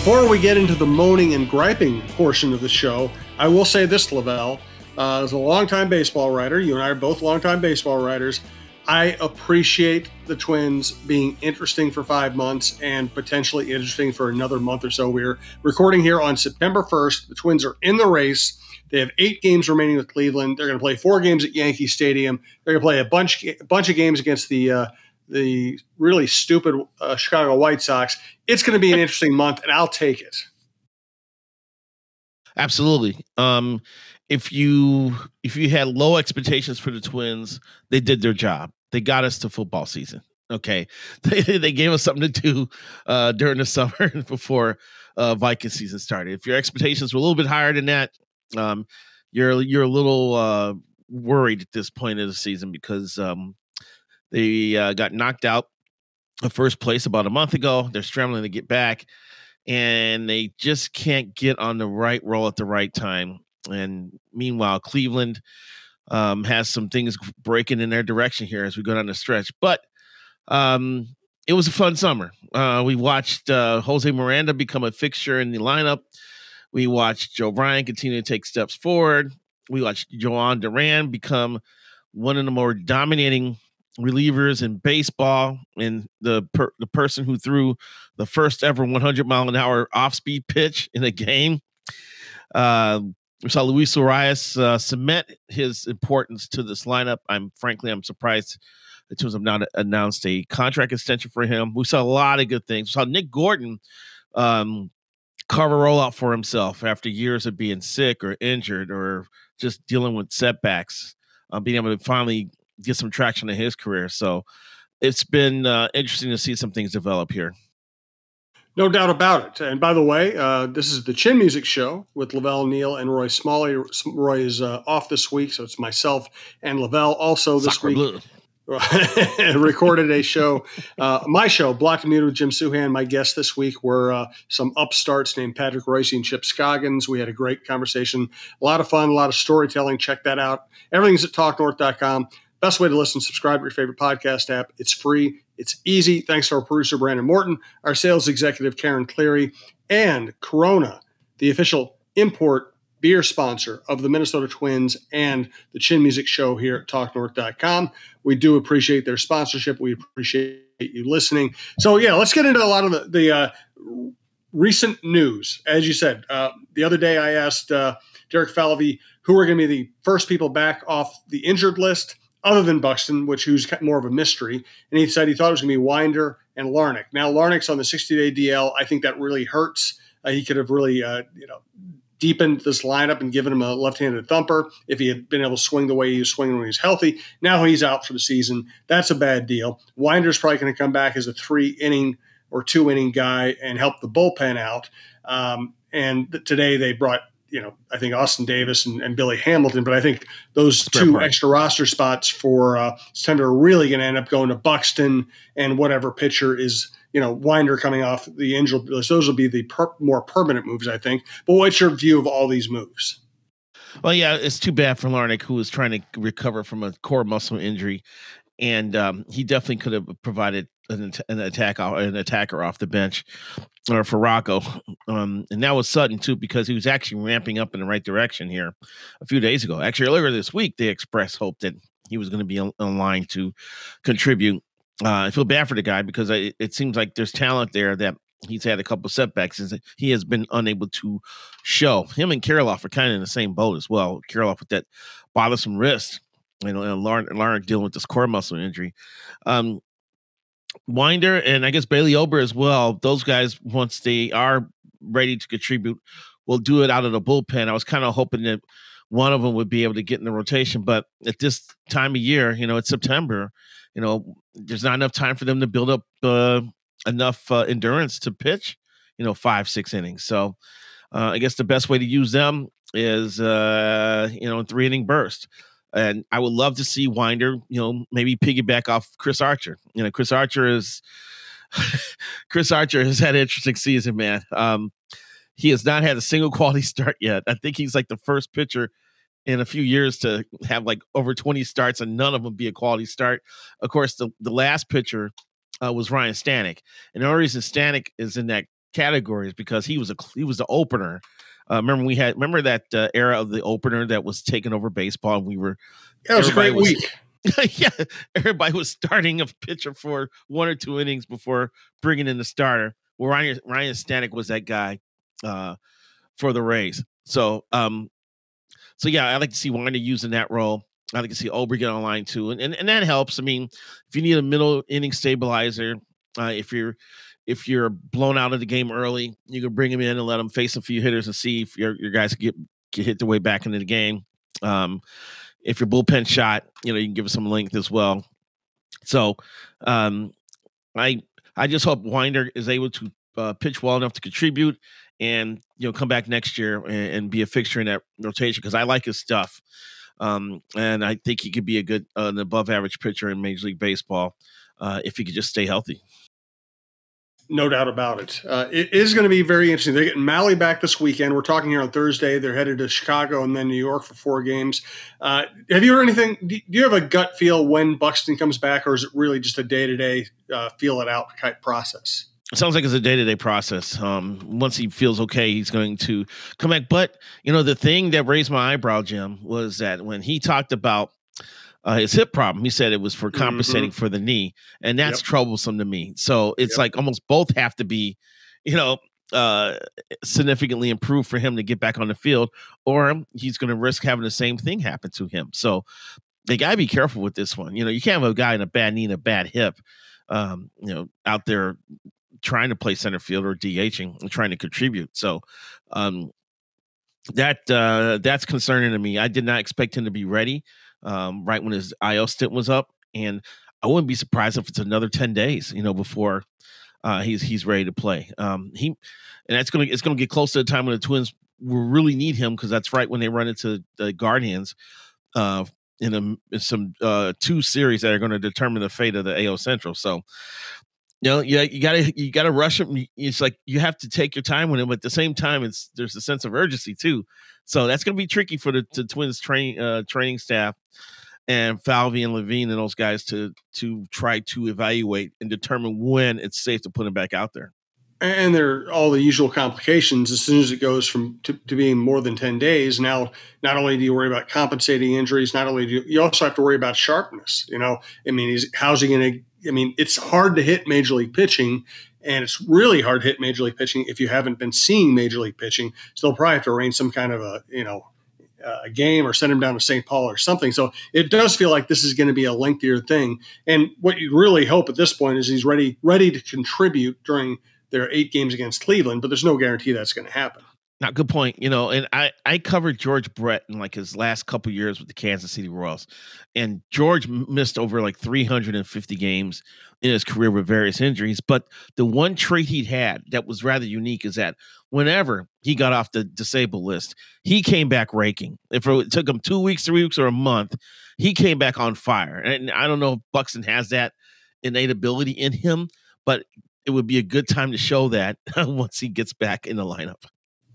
Before we get into the moaning and griping portion of the show, I will say this, Lavelle. Uh, as a longtime baseball writer, you and I are both longtime baseball writers. I appreciate the Twins being interesting for five months and potentially interesting for another month or so. We're recording here on September 1st. The Twins are in the race. They have eight games remaining with Cleveland. They're going to play four games at Yankee Stadium. They're going to play a bunch, a bunch of games against the uh, the really stupid uh, Chicago White Sox. It's going to be an interesting month, and I'll take it. Absolutely. Um, if you if you had low expectations for the Twins, they did their job. They got us to football season. Okay, they they gave us something to do uh, during the summer before uh, Viking season started. If your expectations were a little bit higher than that, um, you're you're a little uh, worried at this point of the season because um, they uh, got knocked out of first place about a month ago. They're scrambling to get back, and they just can't get on the right roll at the right time. And meanwhile, Cleveland um, has some things breaking in their direction here as we go down the stretch. But um, it was a fun summer. Uh, we watched uh, Jose Miranda become a fixture in the lineup. We watched Joe Ryan continue to take steps forward. We watched Jhoan Duran become one of the more dominating relievers in baseball and the per, the person who threw the first ever 100 mile an hour off speed pitch in a game. Uh, we saw Luis Urias uh, cement his importance to this lineup. I'm frankly I'm surprised in terms of not announced a contract extension for him. We saw a lot of good things. We saw Nick Gordon um, carve a rollout for himself after years of being sick or injured or just dealing with setbacks. Uh, being able to finally get some traction in his career. So it's been uh, interesting to see some things develop here. No doubt about it. And by the way, uh, this is the Chin Music Show with Lavelle Neal and Roy Smalley. Roy is uh, off this week, so it's myself and Lavelle. Also this Soccer week, recorded a show, uh, my show, Blocked and Muted with Jim Souhan. My guests this week were uh, some upstarts named Patrick Royce and Chip Scoggins. We had a great conversation, a lot of fun, a lot of storytelling. Check that out. Everything's at talknorth.com. Best way to listen, subscribe to your favorite podcast app. It's free, it's easy. Thanks to our producer, Brandon Morton, our sales executive, Karen Cleary, and Corona, the official import beer sponsor of the Minnesota Twins and the Chin Music Show here at talknorth.com. We do appreciate their sponsorship. We appreciate you listening. So, yeah, let's get into a lot of the, the uh, recent news. As you said, uh, the other day I asked uh, Derek Falvey who are going to be the first people back off the injured list other than Buxton, which who's more of a mystery. And he said he thought it was going to be Winder and Larnach. Now Larnach's on the 60 day DL. I think that really hurts. Uh, he could have really, uh, you know, deepened this lineup and given him a left-handed thumper if he had been able to swing the way he was swinging when he was healthy. Now he's out for the season. That's a bad deal. Winder's probably going to come back as a three inning or two inning guy and help the bullpen out. Um, and th- today they brought you know, I think Austin Davis and, and Billy Hamilton, but I think those two extra roster spots for uh, September are really going to end up going to Buxton and whatever pitcher is, you know, Winder coming off the injured list. Those will be the per- more permanent moves, I think. But what's your view of all these moves? Well, yeah, it's too bad for Larnach, who was trying to recover from a core muscle injury, and um, he definitely could have provided an, an attack an attacker off the bench or for Rocco. Um, and that was sudden too, because he was actually ramping up in the right direction here a few days ago. Actually, earlier this week, they expressed hope that he was going to be in line to contribute. Uh, I feel bad for the guy because I, it seems like there's talent there that he's had a couple setbacks and he has been unable to show. Him and Kirilloff are kind of in the same boat as well. Kirilloff with that bothersome wrist, you know, and Lauren dealing with this core muscle injury. Um, Winder and I guess Bailey Ober as well. Those guys, once they are ready to contribute, will do it out of the bullpen. I was kind of hoping that one of them would be able to get in the rotation, but at this time of year, you know, it's September. You know, there's not enough time for them to build up uh, enough uh, endurance to pitch. You know, five six innings. So uh, I guess the best way to use them is uh, you know three inning burst. And I would love to see Winder, you know, maybe piggyback off Chris Archer. You know, Chris Archer is Chris Archer has had an interesting season, man. Um, he has not had a single quality start yet. I think he's like the first pitcher in a few years to have like over 20 starts and none of them be a quality start. Of course, the, the last pitcher uh, was Ryan Stanek. And the only reason Stanek is in that category is because he was a he was the opener uh, remember we had remember that uh, era of the opener that was taking over baseball, and we were. Yeah, it was a great was, week. yeah, everybody was starting a pitcher for one or two innings before bringing in the starter. Well, Ryan Ryan Stanek was that guy uh, for the Rays. So, um, so yeah, I like to see Winder using that role. I like to see Ober get online too, and, and and that helps. I mean, if you need a middle inning stabilizer, uh, if you're if you're blown out of the game early, you can bring him in and let him face a few hitters and see if your your guys get get hit their way back into the game. Um, if your bullpen shot, you know, you can give us some length as well. So, um, I I just hope Winder is able to uh, pitch well enough to contribute and you know come back next year and, and be a fixture in that rotation because I like his stuff. Um, and I think he could be a good, uh, an above average pitcher in Major League Baseball uh, if he could just stay healthy. No doubt about it. Uh, it is going to be very interesting. They're getting Mahle back this weekend. We're talking here on Thursday. They're headed to Chicago and then New York for four games. Uh, have you heard anything? Do you have a gut feel when Buxton comes back, or is it really just a day to day feel it out type process? It sounds like it's a day to day process. Um, once he feels okay, he's going to come back. But you know, the thing that raised my eyebrow, Jim, was that when he talked about uh, his hip problem. He said it was for compensating mm-hmm. for the knee, and that's yep. troublesome to me. So it's yep. like almost both have to be, you know, uh, significantly improved for him to get back on the field, or he's going to risk having the same thing happen to him. So they got to be careful with this one. You know, you can't have a guy in a bad knee and a bad hip, um, you know, out there trying to play center field or DHing and trying to contribute. So, um, that uh, that's concerning to me. I did not expect him to be ready um, right when his IL stint was up, and I wouldn't be surprised if it's another ten days, you know, before uh, he's he's ready to play. Um, he and that's gonna it's gonna get close to the time when the Twins will really need him because that's right when they run into the Guardians uh, in, a, in some uh, two series that are going to determine the fate of the AL Central. So you know, yeah, you gotta you gotta rush him. It's like you have to take your time with him. But at the same time, it's there's a sense of urgency too. So that's gonna be tricky for the, the Twins training uh, training staff and Falvey and Levine and those guys to to try to evaluate and determine when it's safe to put him back out there. And there are all the usual complications as soon as it goes from to, to, being more than 10 days. Now, not only do you worry about compensating injuries, not only do you, you also have to worry about sharpness. You know, I mean, how's he going to I mean, it's hard to hit major league pitching, and it's really hard to hit major league pitching if you haven't been seeing major league pitching. So they'll probably have to arrange some kind of a you know a game or send him down to St. Paul or something. So it does feel like this is going to be a lengthier thing. And what you really hope at this point is he's ready ready to contribute during their eight games against Cleveland, but there's no guarantee that's going to happen. Now, good point. You know, and I I covered George Brett in like his last couple years with the Kansas City Royals, and George missed over like 350 games in his career with various injuries. But the one trait he had that was rather unique is that whenever he got off the disabled list, he came back raking. If it took him two weeks, three weeks, or a month, he came back on fire. And I don't know if Buxton has that innate ability in him, but it would be a good time to show that once he gets back in the lineup.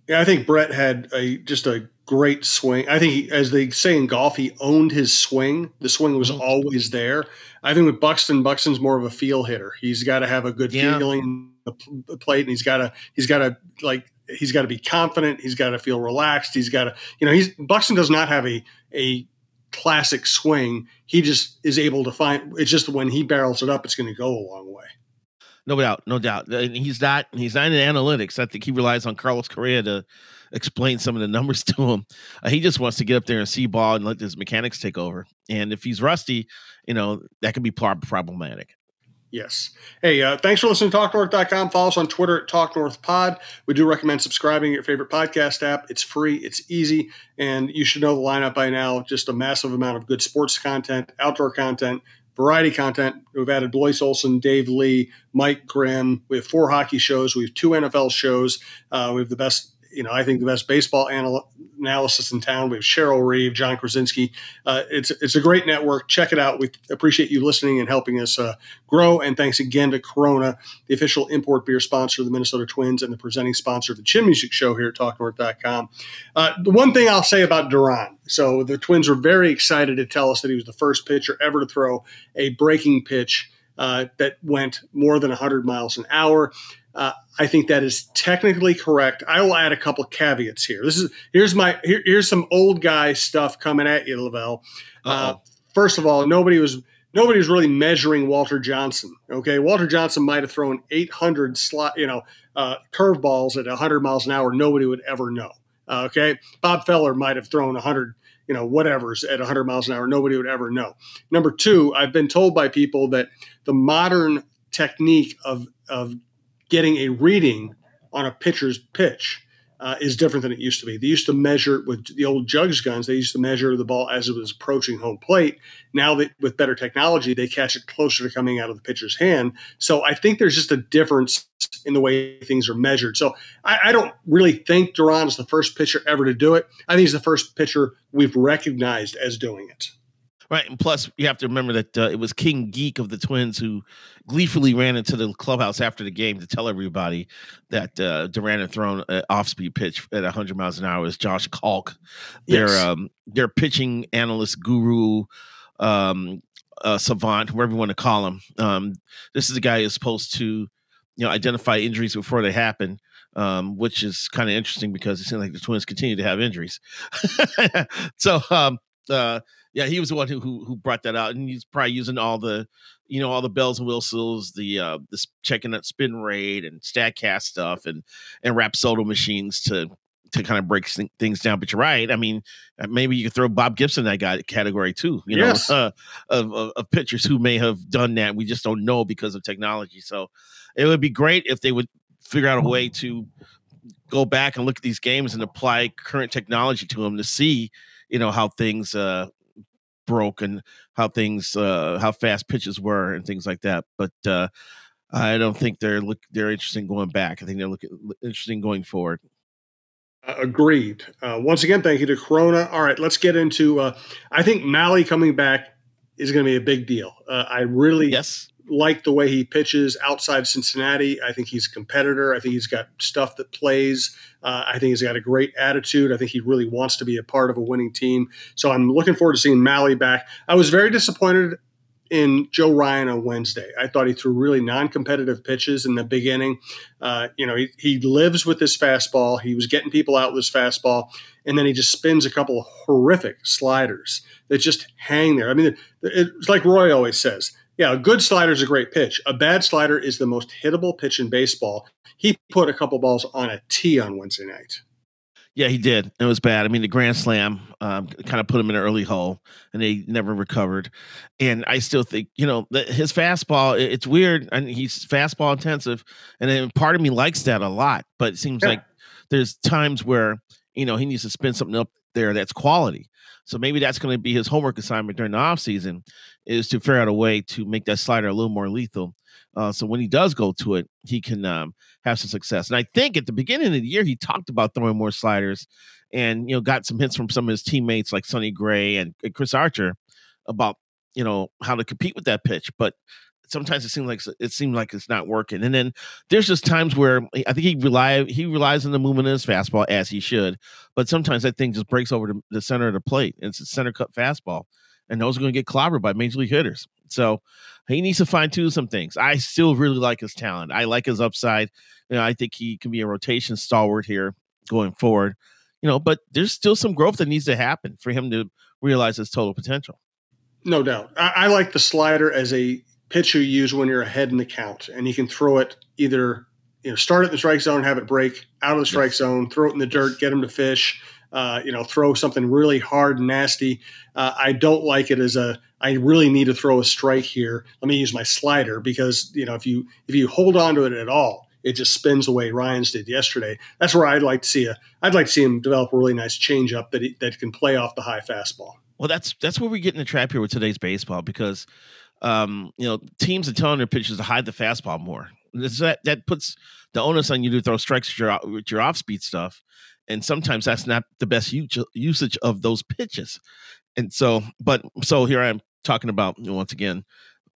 Yeah, I think Brett had a just a great swing. I think, he, as they say in golf, he owned his swing. The swing was mm-hmm. always there. I think with Buxton, Buxton's more of a feel hitter. He's got to have a good yeah. feeling the plate, and he's got to he's got to like he's got to be confident. He's got to feel relaxed. He's got to you know he's Buxton does not have a a classic swing. He just is able to find. It's just when he barrels it up, it's going to go a long way. No doubt, no doubt. And he's not he's not in analytics. I think he relies on Carlos Correa to explain some of the numbers to him. Uh, he just wants to get up there and see ball and let his mechanics take over. And if he's rusty, you know that could be problematic. Yes. Hey, uh, thanks for listening to TalkNorth.com. Follow us on Twitter at TalkNorthPod. We do recommend subscribing your favorite podcast app. It's free, it's easy, and you should know the lineup by now. Just a massive amount of good sports content, outdoor content, variety content. We've added Blois Olson, Dave Lee, Mike Grimm. We have four hockey shows. We have two NFL shows. Uh, we have the best you know, I think the best baseball anal- analysis in town. We have Cheryl Reeve, John Krawczynski. Uh, it's it's a great network. Check it out. We appreciate you listening and helping us uh, grow. And thanks again to Corona, the official import beer sponsor of the Minnesota Twins and the presenting sponsor of the Chin Music Show here at TalkNorth.com. Uh, the one thing I'll say about Duran. So the Twins were very excited to tell us that he was the first pitcher ever to throw a breaking pitch uh, that went more than 100 miles an hour. Uh, I think that is technically correct. I will add a couple caveats here. This is here's my here, here's some old guy stuff coming at you, Lavelle. Uh, first of all, nobody was nobody was really measuring Walter Johnson. Okay, Walter Johnson might have thrown 800 slot, you know, uh, curveballs at 100 miles an hour. Nobody would ever know. Okay, Bob Feller might have thrown 100 you know, whatever's at 100 miles an hour. Nobody would ever know. Number two, I've been told by people that the modern technique of of getting a reading on a pitcher's pitch uh, is different than it used to be. They used to measure with the old jugs guns. They used to measure the ball as it was approaching home plate. Now that with better technology, they catch it closer to coming out of the pitcher's hand. So I think there's just a difference in the way things are measured. So I, I don't really think Duran is the first pitcher ever to do it. I think he's the first pitcher we've recognized as doing it. Right, and plus you have to remember that uh, it was King Geek of the Twins who gleefully ran into the clubhouse after the game to tell everybody that uh, Duran had thrown an off-speed pitch at 100 miles an hour. Was Josh Kalk, their yes. um, their pitching analyst guru, um, uh, savant, whatever you want to call him. Um, this is a guy who's supposed to, you know, identify injuries before they happen. Um, which is kind of interesting because it seems like the Twins continue to have injuries. so, um, uh, yeah, he was the one who, who, who brought that out, and he's probably using all the, you know, all the bells and whistles, the uh, this checking that spin rate and Statcast stuff, and and Rapsodo machines to to kind of break things down. But you're right. I mean, uh, maybe you could throw Bob Gibson that guy category too. You know, uh, of, of, of pitchers who may have done that. We just don't know because of technology. So it would be great if they would figure out a way to go back and look at these games and apply current technology to them to see, you know, how things uh, broke and how things uh how fast pitches were and things like that but uh i don't think they're look they're interested in going back. I think they're looking interesting going forward. Agreed. Uh, once again thank you to corona. All right let's get into uh i think Mahle coming back is going to be a big deal. Uh, i really yes like the way he pitches outside Cincinnati. I think he's a competitor. I think he's got stuff that plays. Uh, I think he's got a great attitude. I think he really wants to be a part of a winning team. So I'm looking forward to seeing Mahle back. I was very disappointed in Joe Ryan on Wednesday. I thought he threw really non-competitive pitches in the beginning. Uh, you know, he, he lives with his fastball. He was getting people out with his fastball, and then he just spins a couple of horrific sliders that just hang there. I mean, it's like Roy always says yeah, a good slider is a great pitch. A bad slider is the most hittable pitch in baseball. He put a couple balls on a tee on Wednesday night. Yeah, he did. It was bad. I mean, the grand slam um, kind of put him in an early hole, and they never recovered. And I still think, you know, the, his fastball. It's weird, and he's fastball intensive, and then part of me likes that a lot. But it seems yeah. like there's times where you know he needs to spin something up there that's quality. So maybe that's going to be his homework assignment during the offseason is to figure out a way to make that slider a little more lethal. Uh, so when he does go to it, he can um, have some success. And I think at the beginning of the year, he talked about throwing more sliders and, you know, got some hints from some of his teammates like Sonny Gray and, and Chris Archer about, you know, how to compete with that pitch. But sometimes it seems like it seems like it's not working. And then there's just times where eh, I think he rely he relies on the movement of his fastball as he should, but sometimes that thing just breaks over the center of the plate. And it's a center cut fastball, and those are going to get clobbered by major league hitters. So he needs to fine tune some things. I still really like his talent. I like his upside. You know, I think he can be a rotation stalwart here going forward. You know, but there's still some growth that needs to happen for him to realize his total potential. No doubt. I, I like the slider as a pitch you use when you're ahead in the count, and you can throw it either you know start at the strike zone, have it break out of the strike yes. zone, throw it in the dirt, get them to fish. Uh, you know, throw something really hard and nasty. Uh, I don't like it as a. I really need to throw a strike here. Let me use my slider because you know if you if you hold on to it at all, it just spins the way Ryan's did yesterday. That's where I'd like to see a I'd like to see him develop a really nice changeup that he, that can play off the high fastball. Well, that's that's where we get in the trap here with today's baseball because um, you know teams are telling their pitchers to hide the fastball more. That that puts the onus on you to throw strikes with your with your off speed stuff, and sometimes that's not the best usage of those pitches. And so, but so here I am talking about once again.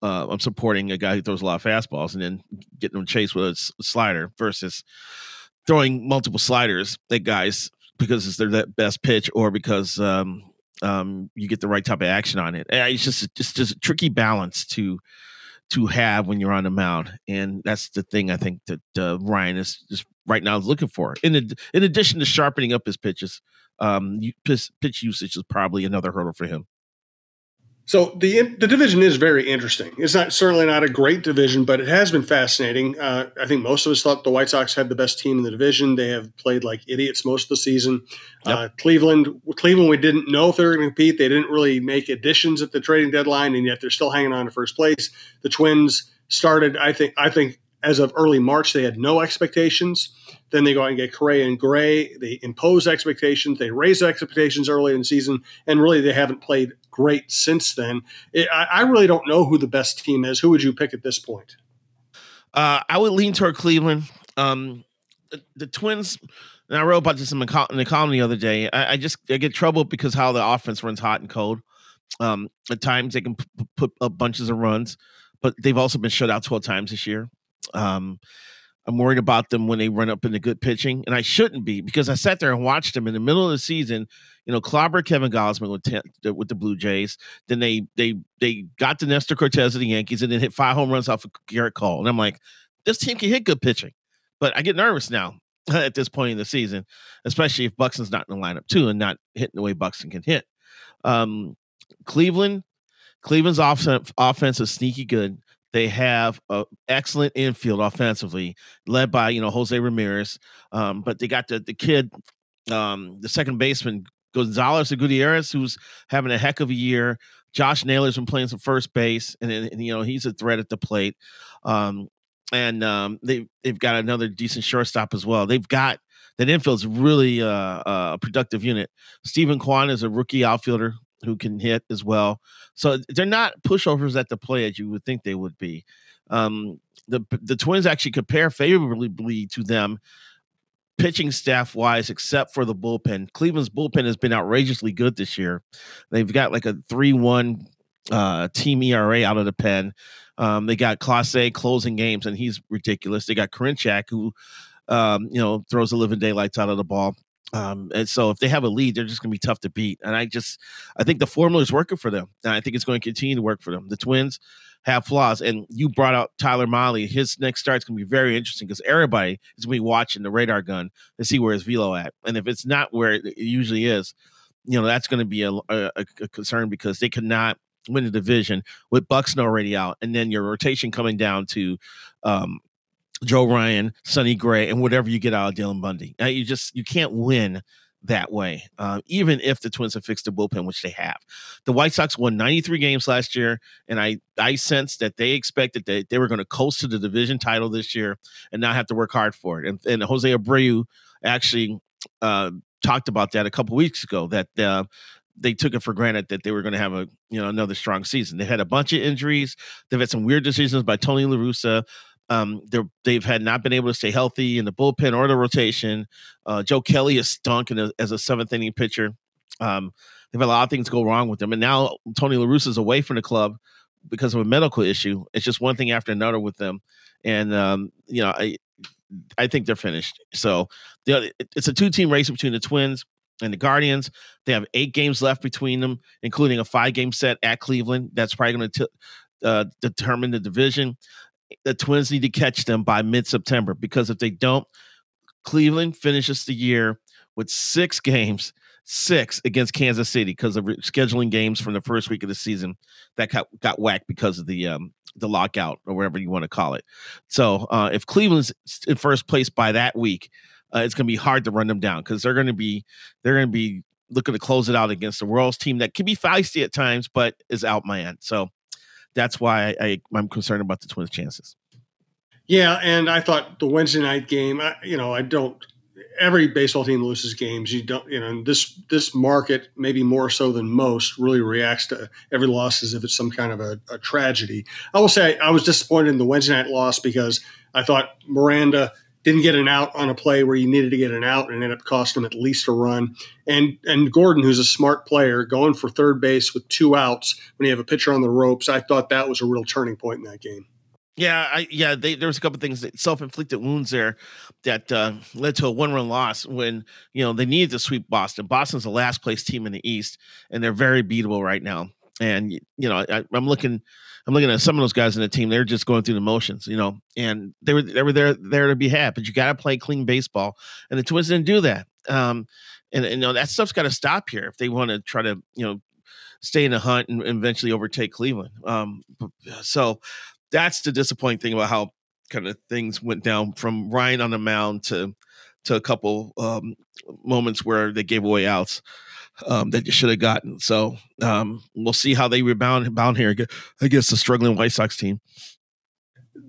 Uh, I'm supporting a guy who throws a lot of fastballs and then getting them chased with a slider versus throwing multiple sliders at guys because it's their best pitch or because um, um, you get the right type of action on it. It's just just just a tricky balance to to have when you're on the mound, and that's the thing I think that uh, Ryan is just right now is looking for. In ad- in addition to sharpening up his pitches, um, pitch, pitch usage is probably another hurdle for him. So the the division is very interesting. It's not certainly not a great division, but it has been fascinating. Uh, I think most of us thought the White Sox had the best team in the division. They have played like idiots most of the season. Yep. Uh, Cleveland, Cleveland, we didn't know if they were going to compete. They didn't really make additions at the trading deadline, and yet they're still hanging on to first place. The Twins started, I think, I think as of early March, they had no expectations. Then they go out and get Correa and Gray. They impose expectations. They raise expectations early in the season, and really they haven't played great since then. It, I, I, really don't know who the best team is. Who would you pick at this point? Uh, I would lean toward Cleveland. Um, the, the, Twins. And I wrote about this in, in the column the other day. I, I, just I get troubled because how the offense runs hot and cold. Um, at times they can p- put up bunches of runs, but they've also been shut out twelve times this year. Um, I'm worried about them when they run up into good pitching, and I shouldn't be because I sat there and watched them in the middle of the season. You know, clobber Kevin Gausman with ten, with the Blue Jays. Then they they they got to Nestor Cortes of the Yankees, and then hit five home runs off of Gerrit Cole. And I'm like, this team can hit good pitching, but I get nervous now at this point in the season, especially if Buxton's not in the lineup too, and not hitting the way Buxton can hit. Um, Cleveland, Cleveland's offense offense is sneaky good. They have an excellent infield offensively, led by you know Jose Ramirez. Um, but they got the the kid, um, the second baseman Gonzalez Gutierrez, who's having a heck of a year. Josh Naylor's been playing some first base, and, and you know he's a threat at the plate. Um, and um, they they've got another decent shortstop as well. They've got that infield's really uh, a productive unit. Steven Kwan is a rookie outfielder who can hit as well. So they're not pushovers at the play as you would think they would be. Um, the the Twins actually compare favorably to them pitching staff wise, except for the bullpen. Cleveland's bullpen has been outrageously good this year. They've got like a 3 1 uh, team ERA out of the pen. Um, they got Clase closing games, and he's ridiculous. They got Karinchak, who, um, you know, throws the living daylights out of the ball. Um, and so if they have a lead, they're just going to be tough to beat. And I just, I think the formula is working for them. And I think it's going to continue to work for them. The Twins have flaws. And you brought out Tyler Mahle. His next start's going to be very interesting because everybody is going to be watching the radar gun to see where his velo at. And if it's not where it usually is, you know, that's going to be a, a, a concern because they cannot win the division with Buxton already out. And then your rotation coming down to, um, Joe Ryan, Sonny Gray, and whatever you get out of Dylan Bundy. Uh, you just you can't win that way, uh, even if the Twins have fixed the bullpen, which they have. The White Sox won 93 games last year, and I I sense that they expected that they were going to coast to the division title this year and not have to work hard for it. And, and Jose Abreu actually uh, talked about that a couple weeks ago that. Uh, they took it for granted that they were going to have a you know another strong season. They had a bunch of injuries. They've had some weird decisions by Tony La Russa. Um, they've had not been able to stay healthy in the bullpen or the rotation. Uh, Joe Kelly has stunk a, as a seventh inning pitcher. Um, they've had a lot of things go wrong with them, and now Tony La Russa is away from the club because of a medical issue. It's just one thing after another with them, and um, you know, I I think they're finished. So it's a two team race between the Twins and the Guardians. They have eight games left between them, including a five game set at Cleveland. That's probably going to uh, determine the division the Twins need to catch them by mid September because if they don't, Cleveland finishes the year with six games, six against Kansas City because of scheduling games from the first week of the season that got, got whacked because of the um, the lockout or whatever you want to call it. So uh, if Cleveland's in first place by that week, uh, it's going to be hard to run them down because they're going to be they're going to be looking to close it out against the world's team that can be feisty at times, but is out my end. So that's why I, I, am concerned about the Twins' chances. Yeah, and I thought the Wednesday night game, I, you know, I don't. Every baseball team loses games. You don't, you know, this this market maybe more so than most really reacts to every loss as if it's some kind of a, a tragedy. I will say I was disappointed in the Wednesday night loss because I thought Miranda didn't get an out on a play where you needed to get an out and ended up costing him at least a run. And and Gordon, who's a smart player, going for third base with two outs when you have a pitcher on the ropes, I thought that was a real turning point in that game. Yeah, I, yeah. They, there was a couple things, self-inflicted wounds there, that uh, led to a one-run loss when you know they needed to sweep Boston. Boston's the last place team in the East, and they're very beatable right now. And you know, I, I'm looking I'm looking at some of those guys in the team. They're just going through the motions, you know, and they were they were there there to be had. But you got to play clean baseball, and the Twins didn't do that. Um, and, and you know that stuff's got to stop here if they want to try to you know stay in the hunt and eventually overtake Cleveland. Um, so that's the disappointing thing about how kind of things went down from Ryan on the mound to to a couple um, moments where they gave away outs um, that you should have gotten. So um, we'll see how they rebound bound here against the struggling White Sox team.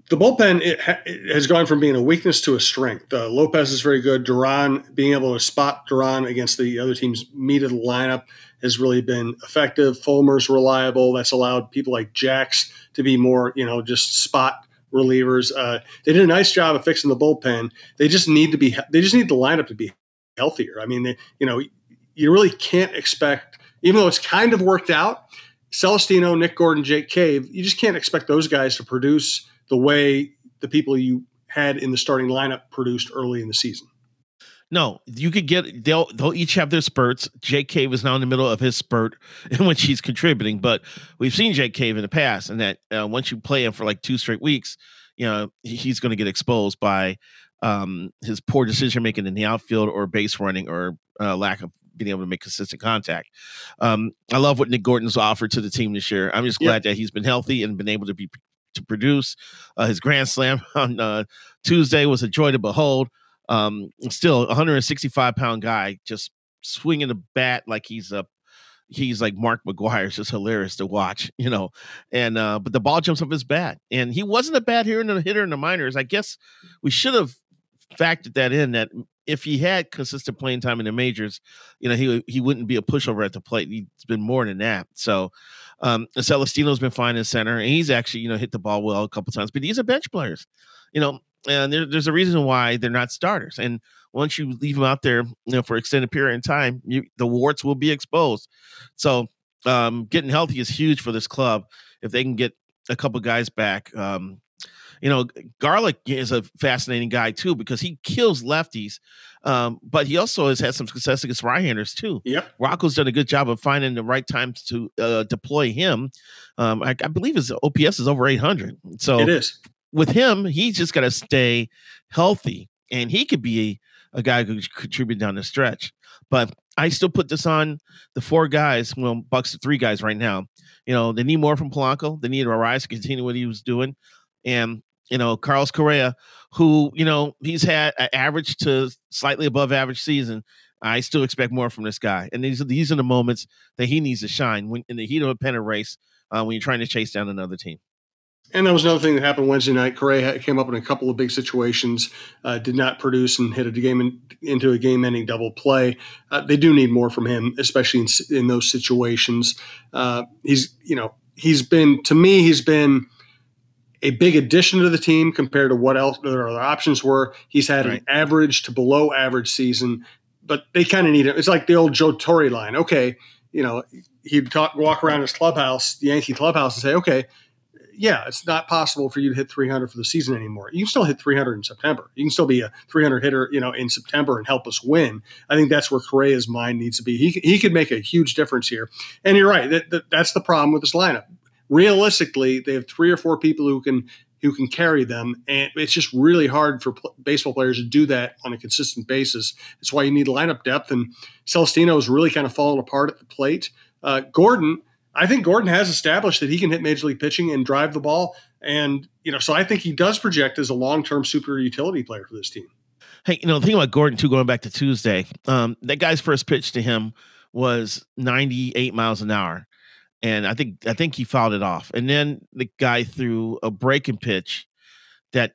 The bullpen it, ha- it has gone from being a weakness to a strength. Uh, Lopez is very good. Duran being able to spot Duran against the other team's meat of the lineup has really been effective. Fulmer's reliable. That's allowed people like Jax to be more, you know, just spot relievers. Uh, they did a nice job of fixing the bullpen. They just need to be. They just need the lineup to be healthier. I mean, they, you know, you really can't expect, even though it's kind of worked out, Celestino, Nick Gordon, Jake Cave, you just can't expect those guys to produce the way the people you had in the starting lineup produced early in the season. No, you could get they'll they'll each have their spurts. Jake Cave is now in the middle of his spurt in which he's contributing, but we've seen Jake Cave in the past, and that uh, once you play him for like two straight weeks, you know he's going to get exposed by um, his poor decision making in the outfield or base running or uh, lack of being able to make consistent contact. Um, I love what Nick Gordon's offered to the team this year. I'm just glad that he's been healthy and been able to be to produce. Uh, his grand slam on uh, Tuesday was a joy to behold. Um, still, 165 pound guy just swinging the bat like he's a he's like Mark McGwire. It's just hilarious to watch, you know. And uh, but the ball jumps off his bat, and he wasn't a bad hitter in the hitter in the minors. I guess we should have factored that in that if he had consistent playing time in the majors, you know, he he wouldn't be a pushover at the plate. He's been more than that. So um Celestino's been fine in center, and he's actually, you know, hit the ball well a couple times, but these are bench players, you know, and there, there's a reason why they're not starters. And once you leave them out there, you know, for extended period of time, you, the warts will be exposed. So um getting healthy is huge for this club. If they can get a couple guys back, um, you know, Garlick is a fascinating guy too because he kills lefties, um, but he also has had some success against right-handers too. Yep. Rocco's done a good job of finding the right times to uh, deploy him. Um, I, I, believe his OPS is over 800. So it is with him. He's just got to stay healthy, and he could be a, a guy who could contribute down the stretch. But I still put this on the four guys. Well, Bucks the three guys right now. You know, they need more from Polanco. They need Arraez to continue what he was doing. And you know, Carlos Correa, who, you know, he's had an average to slightly above average season. I still expect more from this guy. And these are these are the moments that he needs to shine when in the heat of a pennant race uh, when you're trying to chase down another team. And that was another thing that happened Wednesday night. Correa came up in a couple of big situations, uh, did not produce, and hit a game in, into a game-ending double play. Uh, they do need more from him, especially in, in those situations. Uh, he's, you know, he's been to me, he's been a big addition to the team compared to what else their other options were. He's had right. an average to below average season, but they kind of need him. It's like the old Joe Torre line. Okay, you know, he'd talk, walk around his clubhouse, the Yankee clubhouse, and say, okay, yeah, it's not possible for you to hit 300 for the season anymore. You can still hit 300 in September. You can still be a 300 hitter, you know, in September and help us win. I think that's where Correa's mind needs to be. He, he could make a huge difference here. And you're right. That, that, that's the problem with this lineup realistically, they have three or four people who can who can carry them, and it's just really hard for pl- baseball players to do that on a consistent basis. That's why you need lineup depth, and Celestino is really kind of falling apart at the plate. Uh, Gordon, I think Gordon has established that he can hit major league pitching and drive the ball, and you know, so I think he does project as a long term super utility player for this team. Hey, you know, the thing about Gordon too, going back to Tuesday, um, that guy's first pitch to him was 98 miles an hour. And I think I think he fouled it off. And then the guy threw a breaking pitch that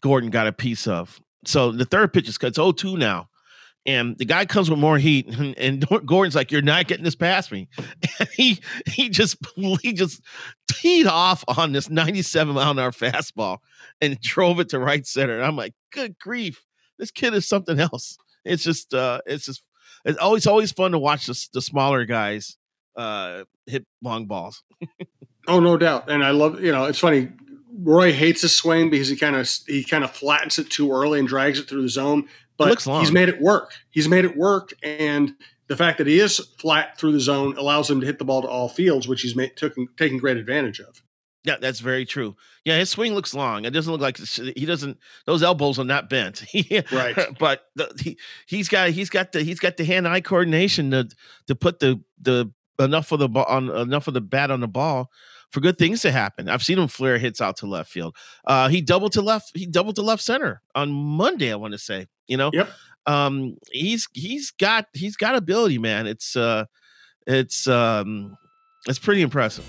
Gordon got a piece of. So the third pitch is it's 0-2 now. And the guy comes with more heat, and, and Gordon's like, "You're not getting this past me." And he he just he just teed off on this 97 mile an hour fastball and drove it to right center. And I'm like, "Good grief, this kid is something else." It's just uh, it's just it's always always fun to watch the, the smaller guys uh, hit long balls. oh, no doubt. And I love you know it's funny. Roy hates his swing because he kind of he kind of flattens it too early and drags it through the zone. But he's made it work. He's made it work, and the fact that he is flat through the zone allows him to hit the ball to all fields, which he's made, took, taking great advantage of. Yeah, that's very true. Yeah, his swing looks long. It doesn't look like he doesn't. Those elbows are not bent. right. But the, he he's got he's got the he's got the hand eye coordination to to put the the enough of the ball on enough of the bat on the ball for good things to happen. I've seen him flare hits out to left field. Uh, he doubled to left. He doubled to left center on Monday. I want to say. You know. Yep. Um, he's he's got he's got ability, man. It's uh, it's um, it's pretty impressive.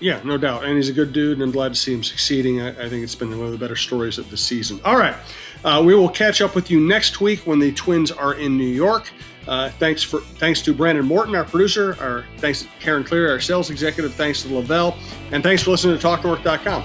Yeah, no doubt. And he's a good dude, and I'm glad to see him succeeding. I, I think it's been one of the better stories of the season. All right. Uh, we will catch up with you next week when the Twins are in New York. Uh, thanks for thanks to Brandon Morton, our producer. Our thanks to Karen Clear, our sales executive. Thanks to Lavelle, and thanks for listening to TalkNorth.com.